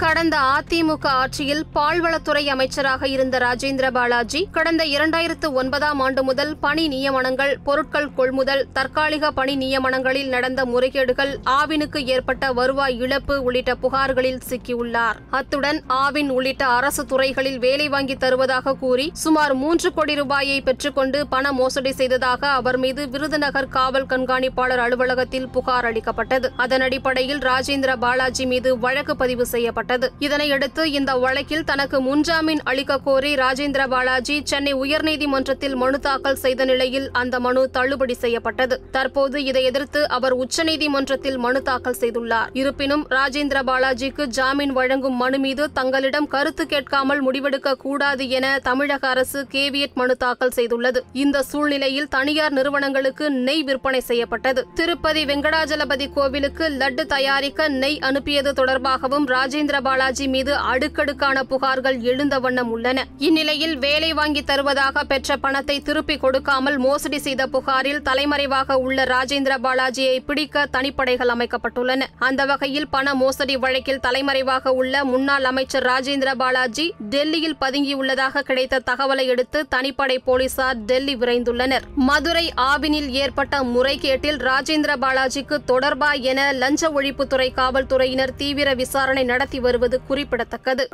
கடந்த அதிமுக ஆட்சியில் பால்வளத்துறை அமைச்சராக இருந்த ராஜேந்திர பாலாஜி கடந்த இரண்டாயிரத்து ஒன்பதாம் ஆண்டு முதல் பணி நியமனங்கள் பொருட்கள் கொள்முதல் தற்காலிக பணி நியமனங்களில் நடந்த முறைகேடுகள் ஆவினுக்கு ஏற்பட்ட வருவாய் இழப்பு உள்ளிட்ட புகார்களில் சிக்கியுள்ளார். அத்துடன் ஆவின் உள்ளிட்ட அரசு துறைகளில் வேலை வாங்கி தருவதாக கூறி சுமார் மூன்று கோடி ரூபாயை பெற்றுக்கொண்டு பண மோசடி செய்ததாக அவர் மீது விருதுநகர் காவல் கண்காணிப்பாளர் அலுவலகத்தில் புகார் அளிக்கப்பட்டது. அதன் அடிப்படையில் ராஜேந்திர பாலாஜி மீது வழக்கு பதிவு செய்யப்பட்டது. இதனையடுத்து இந்த வழக்கில் தனக்கு முன்ஜாமீன் அளிக்க கோரி ராஜேந்திர பாலாஜி சென்னை உயர்நீதிமன்றத்தில் மனு தாக்கல் செய்த நிலையில் அந்த மனு தள்ளுபடி செய்யப்பட்டது. தற்போது இதை எதிர்த்து அவர் உச்சநீதிமன்றத்தில் மனு தாக்கல் செய்துள்ளார். இருப்பினும் ராஜேந்திர பாலாஜிக்கு ஜாமீன் வழங்கும் மனு மீது தங்களிடம் கருத்து கேட்காமல் முடிவெடுக்க கூடாது என தமிழக அரசு கேவியட் மனு தாக்கல் செய்துள்ளது. இந்த சூழ்நிலையில் தனியார் நிறுவனங்களுக்கு நெய் விற்பனை செய்யப்பட்டது. திருப்பதி வெங்கடாஜலபதி கோவிலுக்கு லட்டு தயாரிக்க நெய் அனுப்பியது தொடர்பாகவும் ராஜேந்திர பாலாஜி மீது அடுக்கடுக்கான புகார்கள் எழுந்த வண்ணம் உள்ளன. இந்நிலையில் வேலை வாங்கி தருவதாக பெற்ற பணத்தை திருப்பிக் கொடுக்காமல் மோசடி செய்த புகாரில் தலைமறைவாக உள்ள ராஜேந்திர பாலாஜியை பிடிக்க தனிப்படைகள் அமைக்கப்பட்டுள்ளன. அந்த வகையில் பண மோசடி வழக்கில் தலைமறைவாக உள்ள முன்னாள் அமைச்சர் ராஜேந்திர பாலாஜி டெல்லியில் பதுங்கியுள்ளதாக கிடைத்த தகவலை அடுத்து தனிப்படை போலீசார் டெல்லி விரைந்துள்ளனர். மதுரை ஆவினில் ஏற்பட்ட முறைகேட்டில் ராஜேந்திர பாலாஜிக்கு தொடர்பா என லஞ்ச ஒழிப்புத்துறை காவல்துறையினர் தீவிர விசாரணை நடத்தி வருவது குறிப்பிடத்தக்கது.